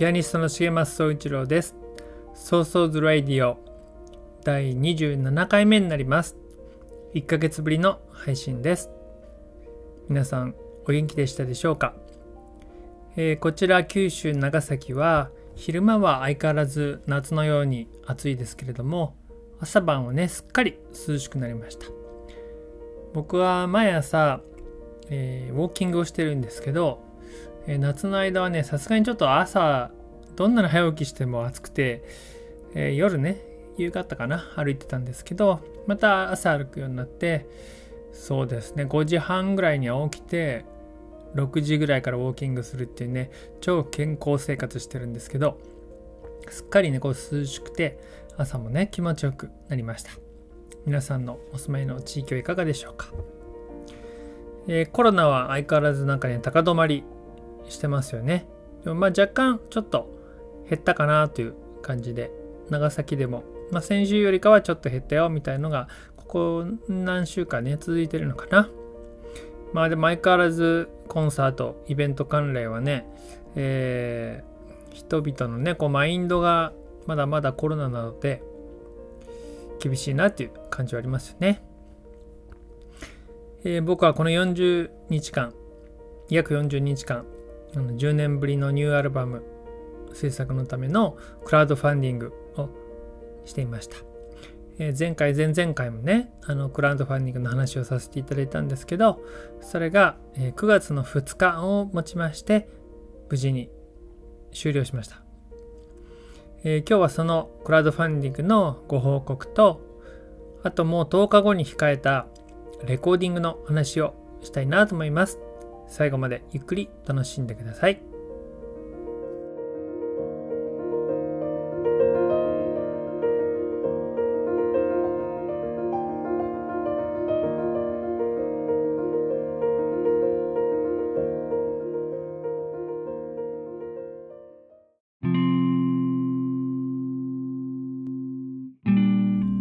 ピアニストの重松総一郎です。ソーソーズラディオ第27回目になります。1ヶ月ぶりの配信です。皆さんお元気でしたでしょうか、えー、こちら九州長崎は昼間は相変わらず夏のように暑いですけれども朝晩はねすっかり涼しくなりました。僕は毎朝、えー、ウォーキングをしてるんですけどえ夏の間はね、さすがにちょっと朝、どんなに早起きしても暑くて、えー、夜ね、夕方かな、歩いてたんですけど、また朝歩くようになって、そうですね、5時半ぐらいには起きて、6時ぐらいからウォーキングするっていうね、超健康生活してるんですけど、すっかりね、こう涼しくて、朝もね、気持ちよくなりました。皆さんのお住まいの地域はいかがでしょうか？えー、コロナは相変わらずなんかね、高止まりしてますよね。でもまあ若干ちょっと減ったかなという感じで、長崎でも、まあ、先週よりかはちょっと減ったよみたいのが、ここ何週間ね、続いてるのかな。まあでも相変わらずコンサート、イベント関連はね、えー、人々のね、こうマインドがまだまだコロナなので厳しいなっていう感じはありますよね。えー、僕はこの40日間、約40日間、10年ぶりのニューアルバム制作のためのクラウドファンディングをしていました。え前回前々回もねあのクラウドファンディングの話をさせていただいたんですけどそれが、え9月の2日をもちまして無事に終了しました、えー、今日はそのクラウドファンディングのご報告とあともう10日後に控えたレコーディングの話をしたいなと思います最後までゆっくり楽しんでください。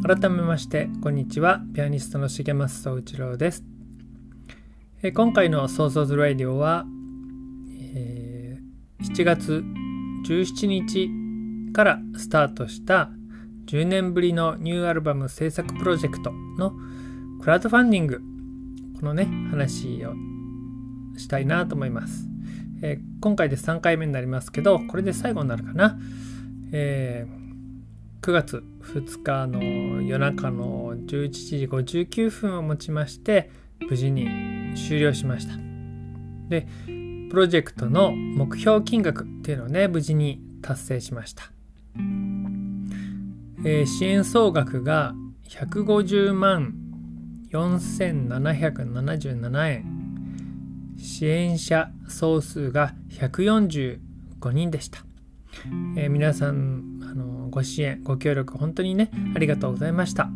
改めましてこんにちは。ピアニストの重松総一郎です。え今回のソーソーズラディオは、えー、7月17日からスタートした10年ぶりのニューアルバム制作プロジェクトのクラウドファンディングこのね話をしたいなと思います、えー、今回で3回目になりますけどこれで最後になるかな、えー、9月2日の夜中の11時59分をもちまして無事に終了しました。でプロジェクトの目標金額っていうのをね無事に達成しました、えー、支援総額が150万4777円。支援者総数が145人でした、えー、皆さんあのご支援ご協力本当にねありがとうございました。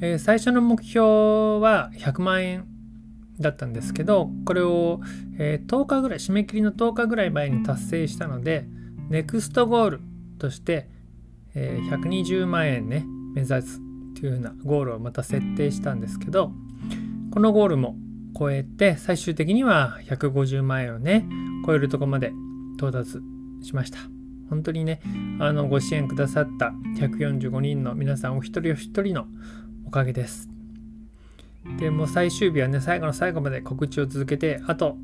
えー、最初の目標は100万円だったんですけどこれを、えー、10日ぐらい締め切りの10日ぐらい前に達成したのでネクストゴールとして、えー、120万円ね目指すというようなゴールをまた設定したんですけどこのゴールも超えて最終的には150万円をね超えるとこまで到達しました。本当にねあのご支援くださった145人の皆さんお一人お一人のおかげです。でも最終日はね最後の最後まで告知を続けてあと、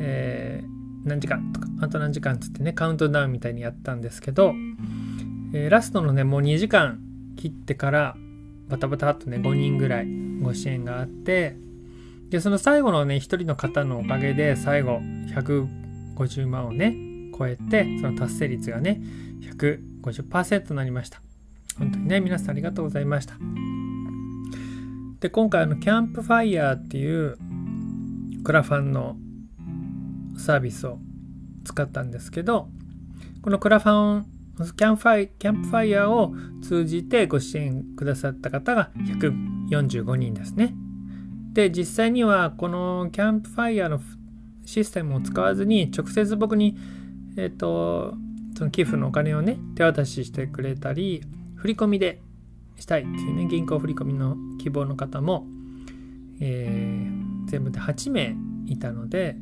え何時間とかあと何時間つってねカウントダウンみたいにやったんですけど、えー、ラストのねもう2時間切ってからバタバタっとね5人ぐらいご支援があってでその最後のね1人の方のおかげで最後150万をね超えてその達成率がね150%になりました本当にね皆さんありがとうございましたで今回あのキャンプファイヤーっていうクラファンのサービスを使ったんですけどこのクラファンキャンファイキャンプファイヤーを通じてご支援くださった方が145人ですね。で実際にはこのキャンプファイヤーのシステムを使わずに直接僕に、えっ、ー、とその寄付のお金をね手渡ししてくれたり振り込みでしたいっていうね銀行振り込みの希望の方も、えー、全部で8名いたので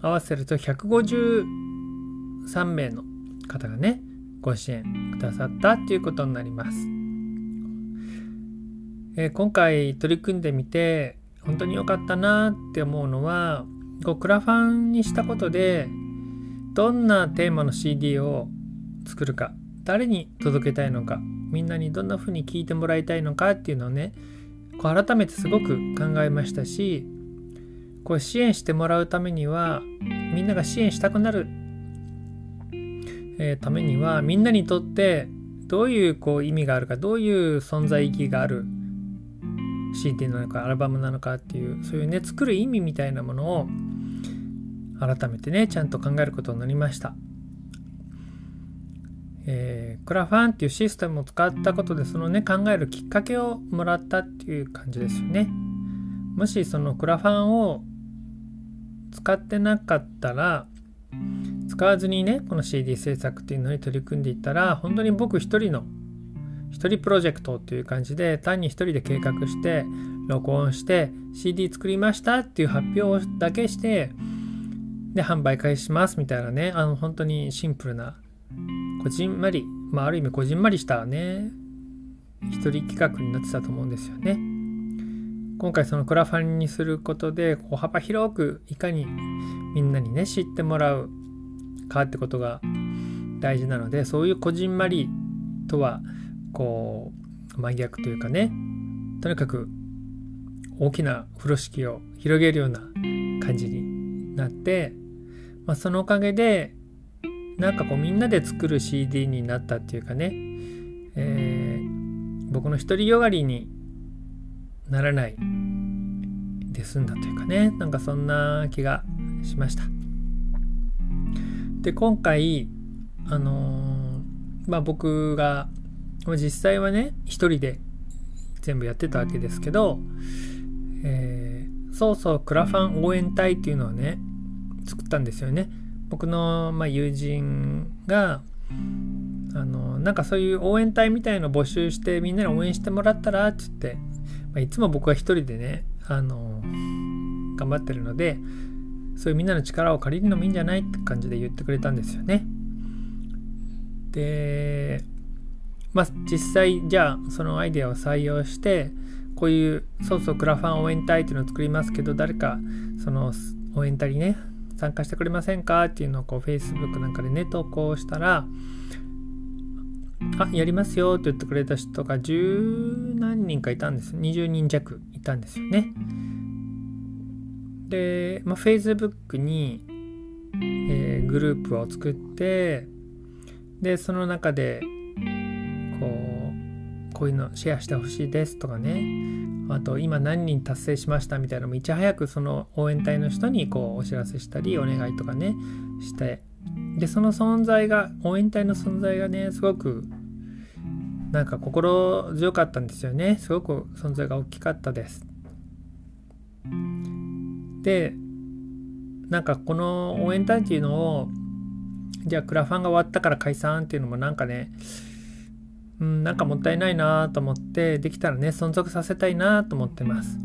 合わせると153名の方がねご支援くださったっていうことになります。えー、今回取り組んでみて本当に良かったなって思うのはこうクラファンにしたことでどんなテーマの CD を作るか誰に届けたいのかみんなにどんな風に聞いてもらいたいのかっていうのをねこう改めてすごく考えましたしこう支援してもらうためにはみんなが支援したくなる、えー、ためにはみんなにとってどういうこう意味があるかどういう存在意義がある CD なのかアルバムなのかっていうそういうね作る意味みたいなものを改めてねちゃんと考えることになりました。えー、クラファンっていうシステムを使ったことでそのね考えるきっかけをもらったっていう感じですよね。もしそのクラファンを使ってなかったら使わずにねこの CD 制作っていうのに取り組んでいったら本当に僕一人の一人プロジェクトっていう感じで単に一人で計画して録音して CD 作りましたっていう発表だけしてで販売開始しますみたいなねあの本当にシンプルなこじんまりまあある意味こじんまりしたね一人企画になってたと思うんですよね。今回そのクラファンにすることでこう幅広くいかにみんなにね知ってもらうかってことが大事なのでそういうこじんまりとはこう真逆というかねとにかく大きな風呂敷を広げるような感じになって、まあ、そのおかげでなんかこうみんなで作る CD になったっていうかね、えー、僕の独りよがりにならないで済んだというかねなんかそんな気がしました。で今回あのー、まあ僕が実際はね一人で全部やってたわけですけど、えー、そうそうクラファン応援隊っていうのをね作ったんですよね僕の、まあ、友人があのなんかそういう応援隊みたいの募集してみんなに応援してもらったらって言ってまあ、いつも僕は一人でね、あの頑張ってるので、そういうみんなの力を借りるのもいいんじゃないって感じで言ってくれたんですよね。で、まあ実際じゃあそのアイデアを採用して、こういうそうそうクラファン応援隊っていうのを作りますけど、誰かその応援隊にね、参加してくれませんか？っていうのをこう Facebook なんかでね、投稿したら、あ、やりますよって言ってくれた人が十何人かいたんです。20人弱いたんですよね。で、まあ、Facebook に、えー、グループを作って、で、その中で、こう、こういうのシェアしてほしいですとかね、あと今何人達成しましたみたいなのもいち早くその応援隊の人にこうお知らせしたりお願いとかねして。でその存在が応援隊の存在がねすごくなんか心強かったんですよね。すごく存在が大きかったです。でなんかこの応援隊っていうのをじゃあクラファンが終わったから解散っていうのもなんかねうんなんかもったいないなと思ってできたらね存続させたいなと思ってます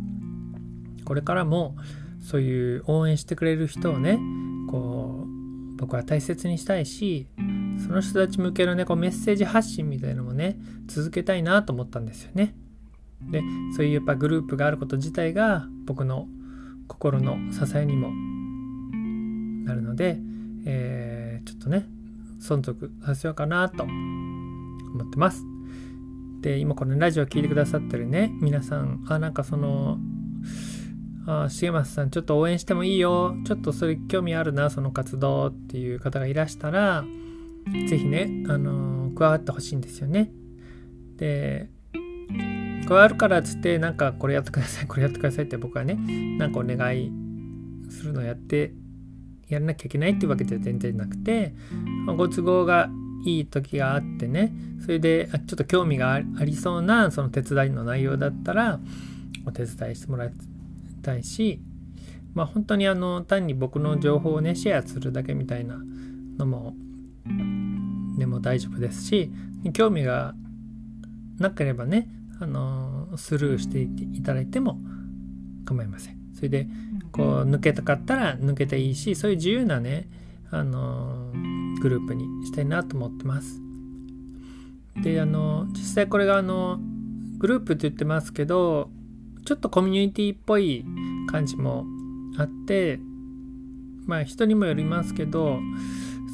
これからもそういう応援してくれる人をねこう僕は大切にしたいしその人たち向けのねこうメッセージ発信みたいなのもね続けたいなと思ったんですよね。でそういうやっぱグループがあること自体が僕の心の支えにもなるので、えー、ちょっとね存続させようかなと思ってます。で今このラジオ聴いてくださってるね皆さんあなんかそのあ重松さんちょっと応援してもいいよちょっとそれ興味あるなその活動っていう方がいらしたら是非ね、あのー、加わってほしいんですよね。で加わるからっつってなんかこれやってくださいこれやってくださいって僕はねなんかお願いするのやってやらなきゃいけないっていうわけでは全然なくて、ご都合がいい時があってねそれでちょっと興味がありそうなその手伝いの内容だったらお手伝いしてもらいたいしまあ本当にあの単に僕の情報をねシェアするだけみたいなのもでも大丈夫ですし興味がなければねあのスルーしていただいても構いません。それでこう抜けたかったら抜けていいしそういう自由なねあのグループにしたいなと思ってます。であの実際これがあのグループって言ってますけどちょっとコミュニティっぽい感じもあってまあ人にもよりますけど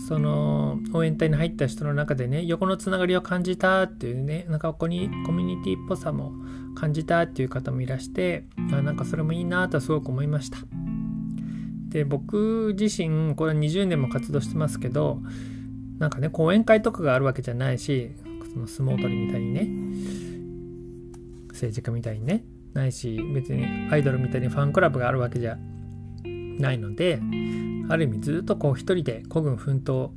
その応援隊に入った人の中でね横のつながりを感じたっていうねなんかここにコミュニティっぽさも感じたっていう方もいらしてあなんかそれもいいなとすごく思いましたで僕自身これ20年も活動してますけどなんかね講演会とかがあるわけじゃないしその相撲取りみたいにね政治家みたいにねないし別にアイドルみたいにファンクラブがあるわけじゃないのである意味ずっとこう一人で孤軍奮闘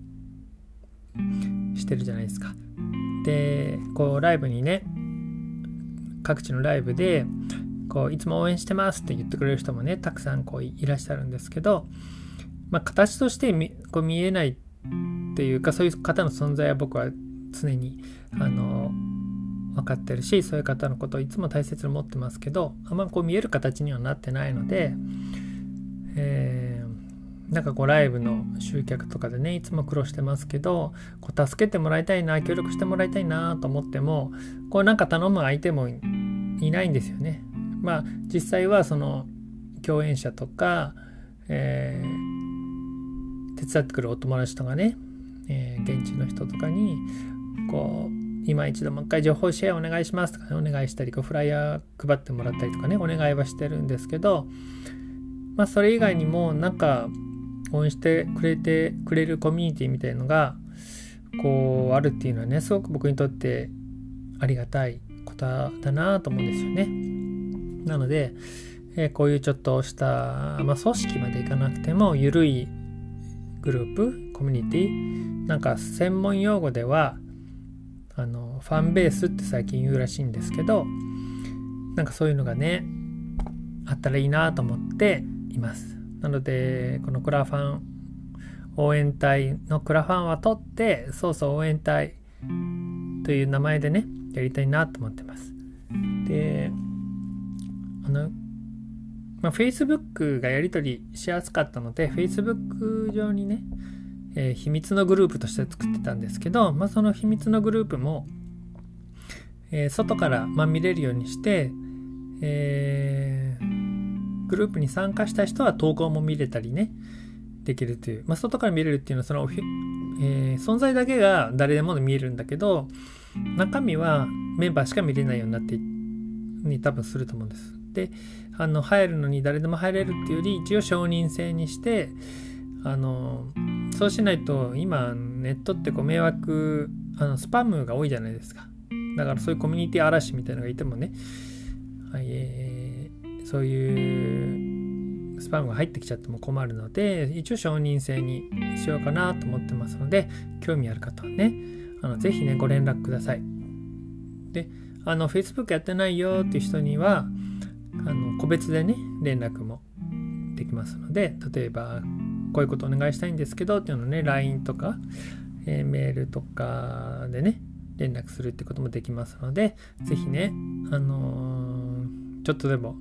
してるじゃないですか。でこうライブにね各地のライブでこういつも応援してますって言ってくれる人もねたくさんこういらっしゃるんですけど、まあ、形としてみこう見えないっていうかそういう方の存在は僕は常にあの分かってるしそういう方のことをいつも大切に思ってますけどあんまこう見える形にはなってないので、えー、なんかこうライブの集客とかでねいつも苦労してますけどこう助けてもらいたいな協力してもらいたいなと思ってもこうなんか頼む相手もいないんですよね。まあ実際はその共演者とか、えー、手伝ってくるお友達とかね、えー、現地の人とかにこう今一度もう一回情報シェアお願いしますとかね、お願いしたり、こうフライヤー配ってもらったりとかね、お願いはしてるんですけど、まあそれ以外にもなんか応援してくれてくれるコミュニティみたいのがこうあるっていうのはね、すごく僕にとってありがたいことだなと思うんですよね。なので、えー、こういうちょっとした、まあ、組織までいかなくても緩いグループコミュニティなんか専門用語ではあのファンベースって最近言うらしいんですけどなんかそういうのがねあったらいいなと思っています。なのでこのクラファン応援隊のクラファンは取ってそうそう応援隊という名前でねやりたいなと思ってます。でのまあ、Facebook がやり取りしやすかったので Facebook 上にねえー、秘密のグループとして作ってたんですけど、まあ、その秘密のグループも、えー、外から、まあ、見れるようにして、えー、グループに参加した人は投稿も見れたりねできるという、まあ、外から見れるっていうのはその、えー、存在だけが誰でも見えるんだけど中身はメンバーしか見れないようになってに多分すると思うんです。であの入るのに誰でも入れるっていうより一応承認制にしてあのそうしないと今ネットってこう迷惑あのスパムが多いじゃないですか。だからそういうコミュニティ嵐みたいのがいてもね、はいえー、そういうスパムが入ってきちゃっても困るので一応承認制にしようかなと思ってますので興味ある方はねあのぜひねご連絡ください。であの Facebook やってないよっていう人にはあの個別でね連絡もできますので例えばこういうことお願いしたいんですけどっていうのをね LINE とか、えー、メールとかでね連絡するってこともできますので是非ねあのー、ちょっとでも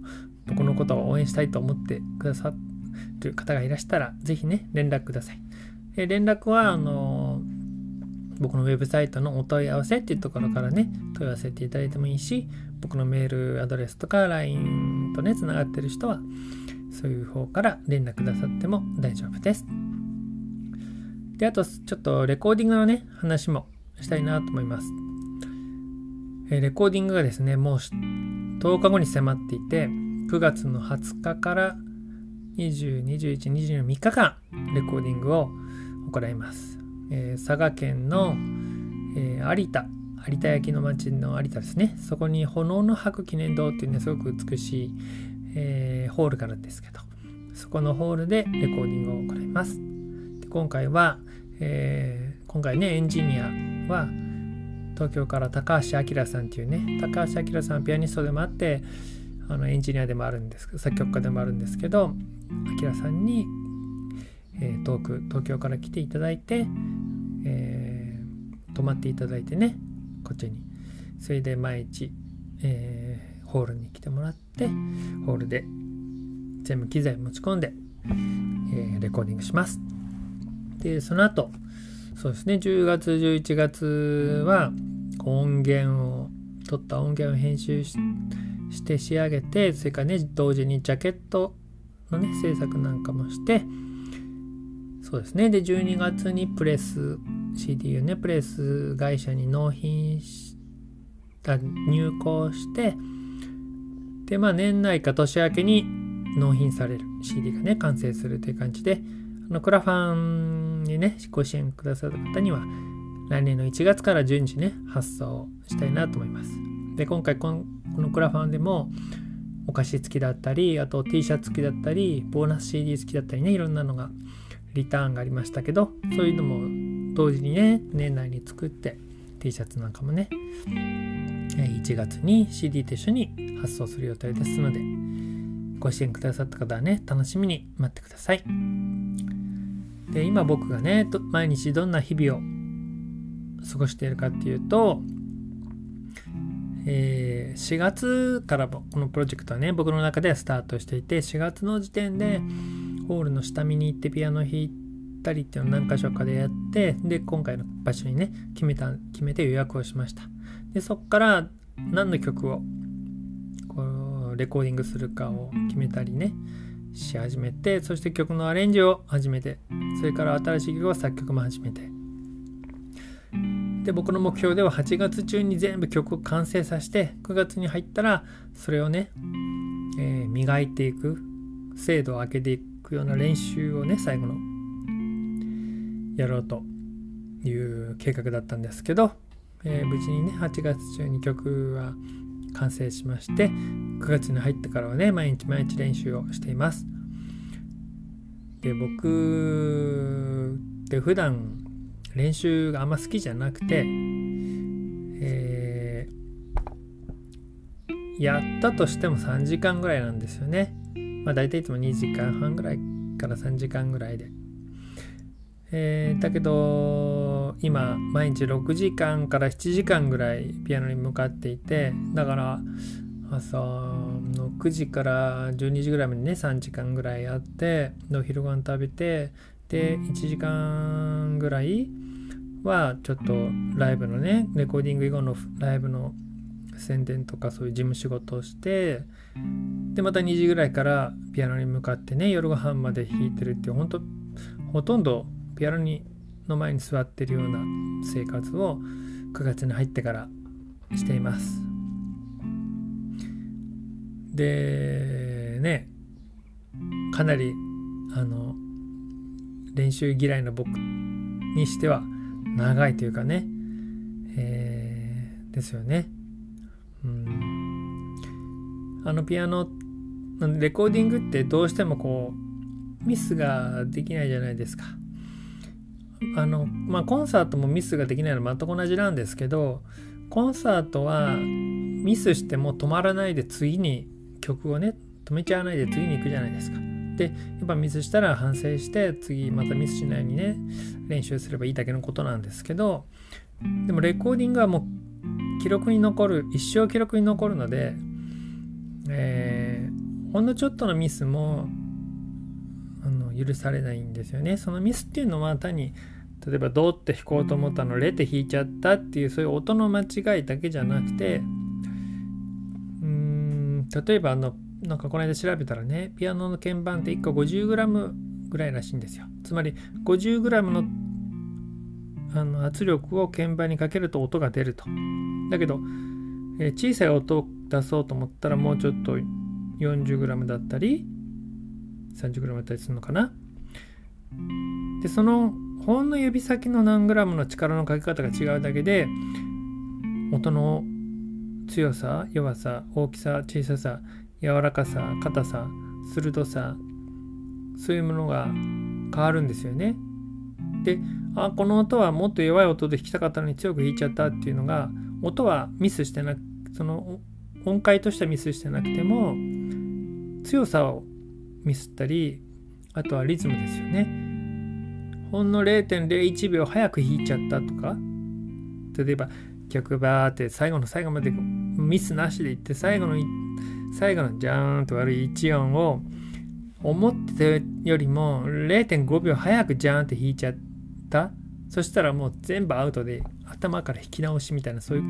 僕のことを応援したいと思ってくださってる方がいらしたら是非ね連絡ください、えー、連絡はあの僕のウェブサイトのお問い合わせっていうところからね問い合わせていただいてもいいし僕のメールアドレスとか LINE とねつながってる人はそういう方から連絡くださっても大丈夫です。で、あとちょっとレコーディングのね、話もしたいなと思います。えー、レコーディングがですね、もう10日後に迫っていて、9月の20日から20、21、22の3日間、レコーディングを行います。えー、佐賀県の、えー、有田、有田焼の町の有田ですね。そこに炎の白記念堂っていうね、すごく美しい、えー、ホールがあるんですけど、そこのホールでレコーディングを行います。で今回は、えー、今回ね、エンジニアは、東京から高橋明さんっていうね、高橋明さんピアニストでもあって、あのエンジニアでもあるんですけど作曲家でもあるんですけど、明さんに、え、遠く東京から来ていただいて、えー、泊まっていただいてね、こっちに。それで毎日、えー、ホールに来てもらって、ホールで全部機材持ち込んで、え、レコーディングします。で、その後、そうですね、10月、11月は音源を、撮った音源を編集して仕上げて、それからね、同時にジャケットのね、制作なんかもして、そうですね、で、12月にプレス、CD をね、プレス会社に納品した、入稿して、で、まあ年内か年明けに納品される CD がね、完成するという感じで、あのクラファンにね、ご支援くださる方には、来年の1月から順次ね、発送したいなと思います。で、今回このこのクラファンでも、お菓子付きだったり、あと T シャツ付きだったり、ボーナス CD 付きだったりね、いろんなのが、リターンがありましたけど、そういうのも同時にね、年内に作って、T シャツなんかもね、1月に CD と一緒に発送する予定ですので、ご支援くださった方はね、楽しみに待ってください。で、今僕がね、毎日どんな日々を過ごしているかっていうと、えー、4月からこのプロジェクトはね、僕の中ではスタートしていて、4月の時点でホールの下見に行ってピアノ弾いたりっていうのを何箇所かでやって、で、今回の場所にね、決めた、決めて予約をしました。で、そっから何の曲をレコーディングするかを決めたりねし始めてそして曲のアレンジを始めてそれから新しい曲を作曲も始めてで僕の目標では8月中に全部曲を完成させて9月に入ったらそれをね、えー、磨いていく精度を上げていくような練習をね最後のやろうという計画だったんですけど、えー、無事にね8月中に曲は完成しまして9月に入ってからはね毎日毎日練習をしています。で僕って普段練習があんま好きじゃなくて、えー、やったとしても3時間ぐらいなんですよねまあ大体いつも2時間半ぐらいから3時間ぐらいで。えー、だけど今毎日6時間から7時間ぐらいピアノに向かっていてだから朝6時から12時ぐらいまでね3時間ぐらいやってお昼ご飯食べてで1時間ぐらいはちょっとライブのねレコーディング以後のライブの宣伝とかそういう事務仕事をしてでまた2時ぐらいからピアノに向かってね夜ご飯まで弾いてるっていう本当ほとんどピアノにの前に座ってるような生活を9月に入ってからしています。でねかなりあの練習嫌いの僕にしては長いというかね、えー、ですよね。あのピアノレコーディングってどうしてもこうミスができないじゃないですか。あの、まあ、コンサートもミスができないのは全く同じなんですけどコンサートはミスしても止まらないで次に曲をね止めちゃわないで次に行くじゃないですか。でやっぱミスしたら反省して次またミスしないようにね練習すればいいだけのことなんですけどでもレコーディングはもう記録に残る一生記録に残るので、えー、ほんのちょっとのミスもあの許されないんですよね。そのミスっていうのは単に例えばドって弾こうと思ったのレって弾いちゃったっていうそういう音の間違いだけじゃなくてうん例えばあのなんかこの間調べたらねピアノの鍵盤って1個 50g ぐらいらしいんですよつまり 50g のあの圧力を鍵盤にかけると音が出ると。だけど、えー、小さい音を出そうと思ったらもうちょっと 40g だったり 30g だったりするのかな。でそのほんの指先の何グラムの力のかけ方が違うだけで音の強さ弱さ大きさ小ささ柔らかさ硬さ鋭さそういうものが変わるんですよね。であこの音はもっと弱い音で弾きたかったのに強く弾いちゃったっていうのが音はミスしてなくその音階としてはミスしてなくても強さをミスったりあとはリズムですよね。ほんの0.01秒早く弾いちゃったとか例えば曲バーって最後の最後までミスなしでいって最後の最後のジャーンと悪い1音を思ってたよりも0.5秒早くジャーンって弾いちゃってた？そしたらもう全部アウトで頭から弾き直しみたいなそうい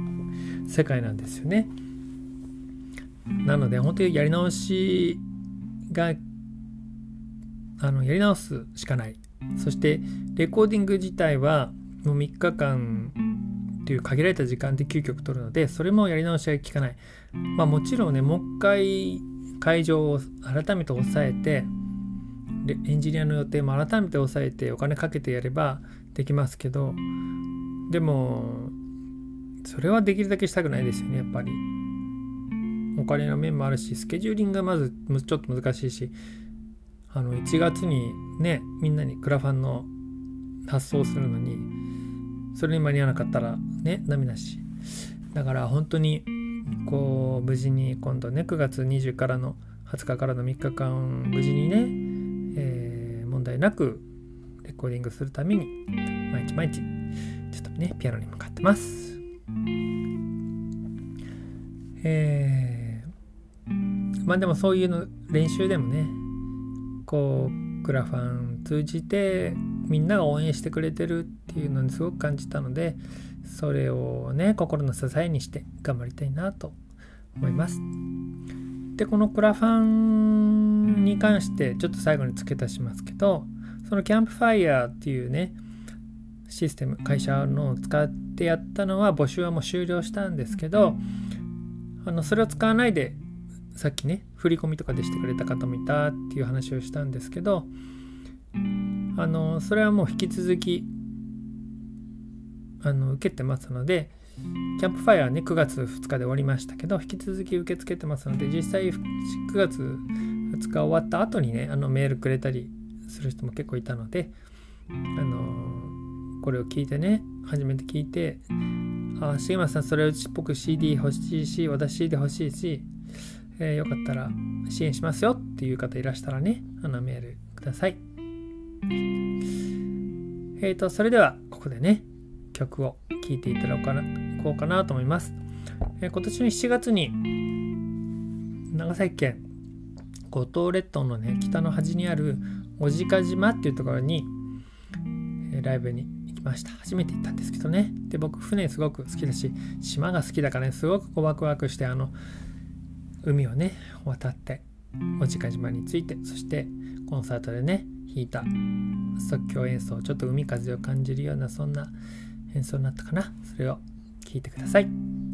う世界なんですよね。なので本当にやり直しがあのやり直すしかない。そしてレコーディング自体はもう3日間という限られた時間で9曲取るのでそれもやり直しが効かない。まあもちろんねもう一回会場を改めて抑えてエンジニアの予定も改めて抑えてお金かけてやればできますけどでもそれはできるだけしたくないですよねやっぱり。お金の面もあるしスケジューリングがまずちょっと難しいしあの1月にねみんなにクラファンの発送するのにそれに間に合わなかったらねダメだし。だから本当にこう無事に今度ね9月20からの20日からの3日間無事にね、問題なくレコーディングするために毎日毎日ちょっとねピアノに向かってますえー、まあでもそういうの練習でもねこうクラファン通じてみんなが応援してくれてるっていうのにすごく感じたのでそれをね心の支えにして頑張りたいなと思います。でこのクラファンに関してちょっと最後に付け足しますけどそのキャンプファイヤーっていうねシステム会社のを使ってやったのは募集はもう終了したんですけどあのそれを使わないでさっきね振り込みとかでしてくれた方もいたっていう話をしたんですけどあのそれはもう引き続きあの受けてますのでキャンプファイヤーね9月2日で終わりましたけど引き続き受け付けてますので実際9月2日終わった後にねあのメールくれたりする人も結構いたのであのこれを聞いてね初めて聞いてあ重松さんそれうちっぽく CD 欲しいし私 CD 欲しいしえー、よかったら支援しますよっていう方いらしたらね、あのメールください。えーと、それではここでね、曲を聴いていただこうかなこうかなと思います。えー、今年の7月に長崎県五島列島のね、北の端にある小値賀島っていうところに、えー、ライブに行きました。初めて行ったんですけどね。で、僕船すごく好きだし、島が好きだからね、すごくこうワクワクして、あの、海をね渡って小値賀島に着いてそしてコンサートでね弾いた即興演奏ちょっと海風を感じるようなそんな演奏になったかなそれを聴いてください。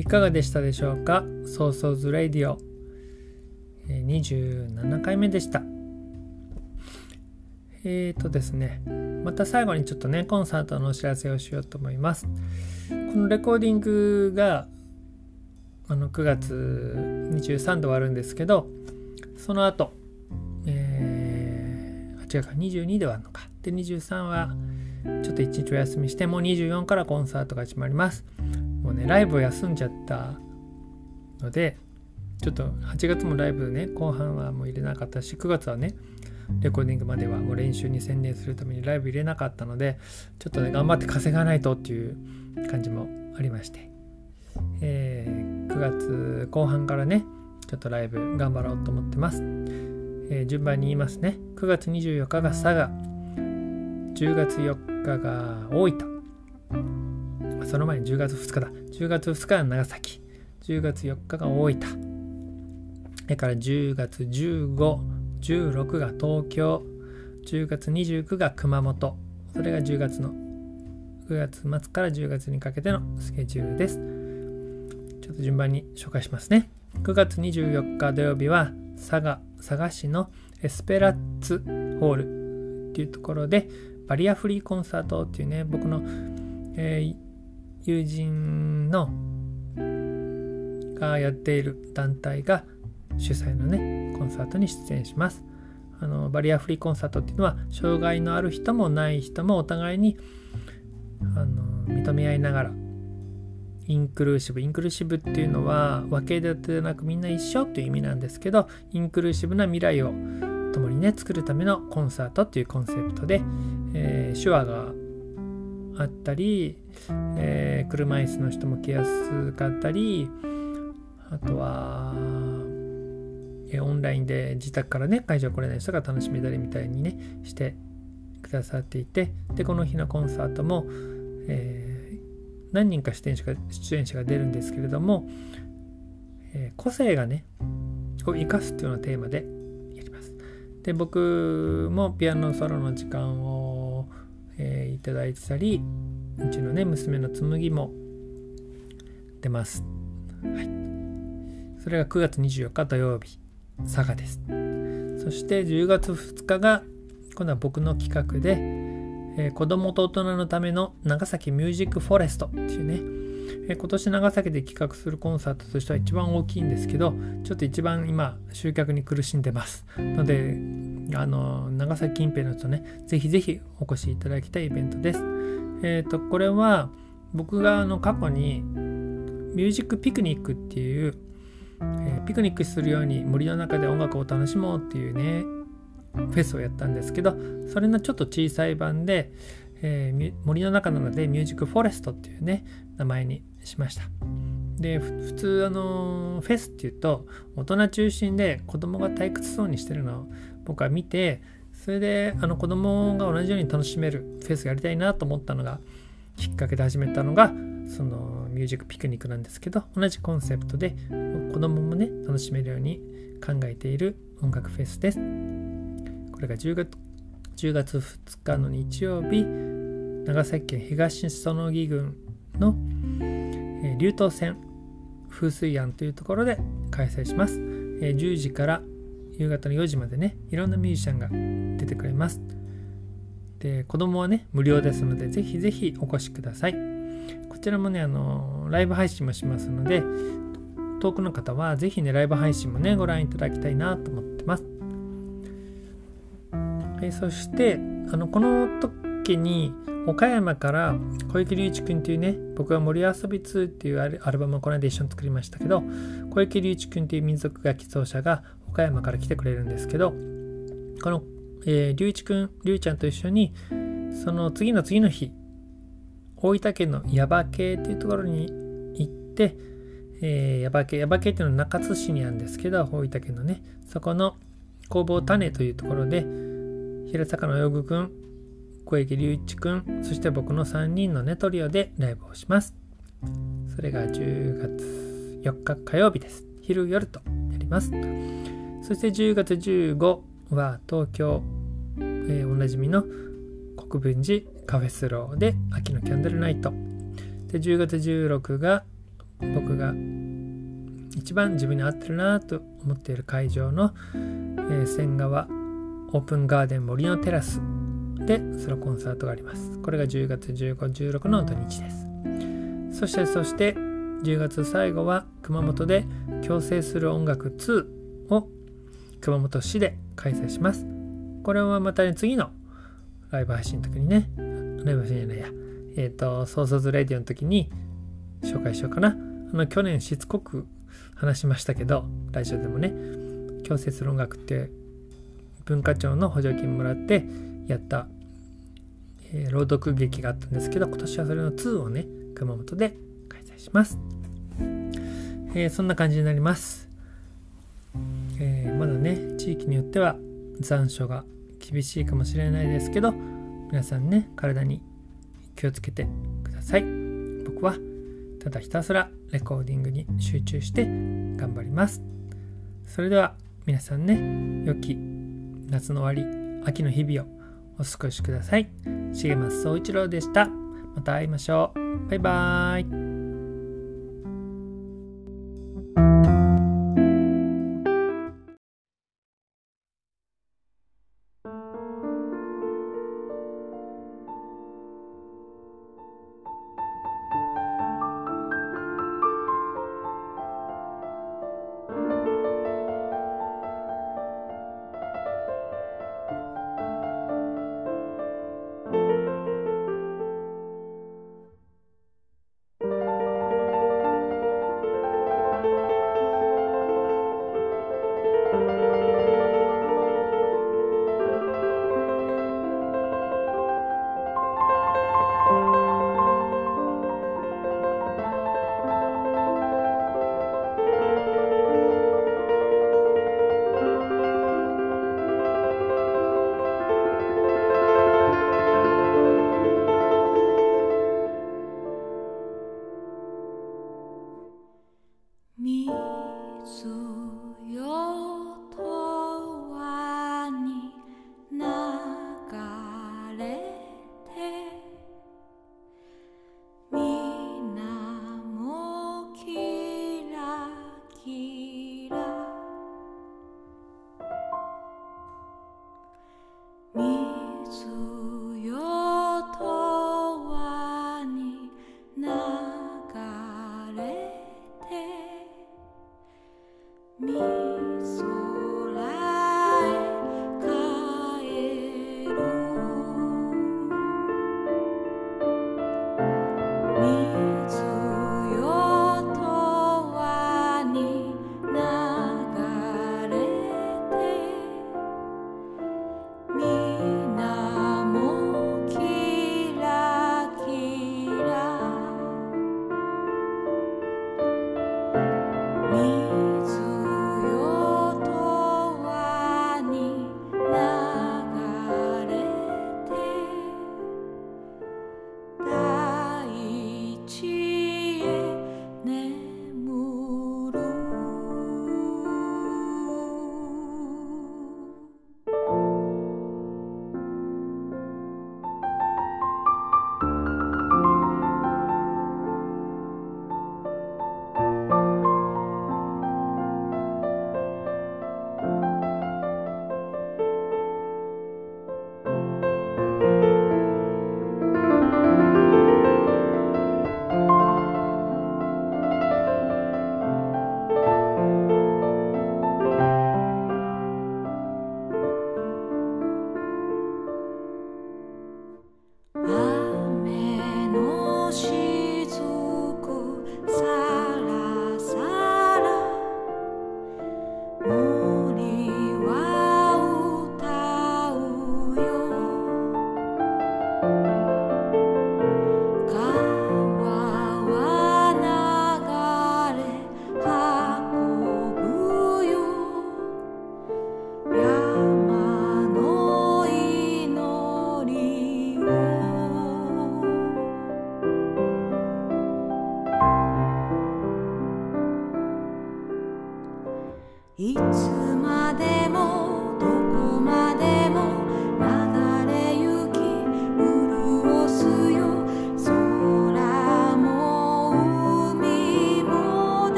いかがでしたでしょうか？ソーソーズレディオ、え、27回目でした。えーとですねまた最後にちょっとねコンサートのお知らせをしようと思います。このレコーディングがあの9月23で終わるんですけどその後、えー、違うか22ではあるのか。で23はちょっと一日お休みしてもう24からコンサートが始まります。もうねライブを休んじゃったのでちょっと8月もライブね後半はもう入れなかったし9月はねレコーディングまではもう練習に専念するためにライブ入れなかったのでちょっとね頑張って稼がないとっていう感じもありまして、えー、9月後半からねちょっとライブ頑張ろうと思ってます、えー、順番に言いますね。9月24日が佐賀10月4日が大分。その前に10月2日だ。10月2日は長崎。10月4日が大分。それから10月15、16が東京。10月29が熊本。それが10月の9月末から10月にかけてのスケジュールです。ちょっと順番に紹介しますね。9月24日土曜日は佐賀、佐賀市のエスペラッツホールっていうところでバリアフリーコンサートっていうね、僕の、えー友人のがやっている団体が主催のねコンサートに出演します。あのバリアフリーコンサートっていうのは障害のある人もない人もお互いにあの認め合いながらインクルーシブインクルーシブっていうのは分け隔てなくみんな一緒っていう意味なんですけどインクルーシブな未来を共にね作るためのコンサートっていうコンセプトで、えー、手話があったり、えー、車椅子の人も来やすかったりあとは、えー、オンラインで自宅からね会場来れない人が楽しめたりみたいにねしてくださっていてでこの日のコンサートも、えー、何人か出演者が出演者が出るんですけれども、え個性がねを生かすっていうようなテーマでやります。で僕もピアノソロの時間をえー、いただいてたりうちのね娘の紬も出ます、はい、それが9月24日土曜日佐賀です。そして10月2日が今度は僕の企画で、えー、子供と大人のための長崎ミュージックフォレストっていうね、え、今年長崎で企画するコンサートとしては一番大きいんですけどちょっと一番今集客に苦しんでます。のであの長崎近辺の人ねぜひぜひお越しいただきたいイベントです。えっ、ー、とこれは僕があの過去にミュージックピクニックっていう、えー、ピクニックするように森の中で音楽を楽しもうっていうねフェスをやったんですけどそれのちょっと小さい版で、えー、森の中なのでミュージックフォレストっていうね名前にしました。で普通あのフェスっていうと大人中心で子供が退屈そうにしてるの僕は見てそれであの子供が同じように楽しめるフェスやりたいなと思ったのがきっかけで始めたのがそのミュージックピクニックなんですけど同じコンセプトで子供もね楽しめるように考えている音楽フェスですこれが10月 ,10 月2日の日曜日長崎県東園木郡の、えー、流東線風水庵というところで開催します。えー、10時から夕方の4時までね、いろんなミュージシャンが出てくれます。で、子供はね、無料ですので、ぜひぜひお越しください。こちらもね、あのライブ配信もしますので、遠くの方はぜひね、ライブ配信もね、ご覧いただきたいなと思ってます。えそして、あの、この時に、岡山から小池隆一君っていうね僕は森遊び2っていうアルバムをこの間一緒に作りましたけど小池隆一君っていう民族楽器奏者が岡山から来てくれるんですけどこのえー、りゅういちくん、りゅうちゃんと一緒に、その次の次の日、大分県の耶馬渓っていうところに行って、え、耶馬渓、耶馬渓っていうのは中津市にあるんですけど、大分県のね、そこの工房種というところで、平坂の泳ぐくん、小池隆一くん、そして僕の3人のネトリオでライブをします。それが10月4日火曜日です。昼夜とやります。そして10月15は東京、えー、おなじみの国分寺カフェスローで秋のキャンドルナイト。で、10月16が僕が一番自分に合ってるなと思っている会場の、えー、仙川オープンガーデン森のテラスでソロコンサートがあります。これが10月15、16の土日です。そしてそして10月最後は熊本で共生する音楽2を熊本市で開催します。これはまたね、次のライブ配信の時にね、ライブ配信じゃないや、えっ、ー、と、ソーソーズレディオの時に紹介しようかな。あの、去年しつこく話しましたけど、ラジオでもね、共生する音楽って文化庁の補助金もらってやった、えー、朗読劇があったんですけど、今年はそれの2をね、熊本で開催します。えー、そんな感じになります。えー、まだね、地域によっては残暑が厳しいかもしれないですけど、皆さんね、体に気をつけてください。僕はただひたすらレコーディングに集中して頑張ります。それでは皆さんね、良き夏の終わり、秋の日々をお過ごしください。重松総一郎でした。また会いましょう。バイバーイ。れて」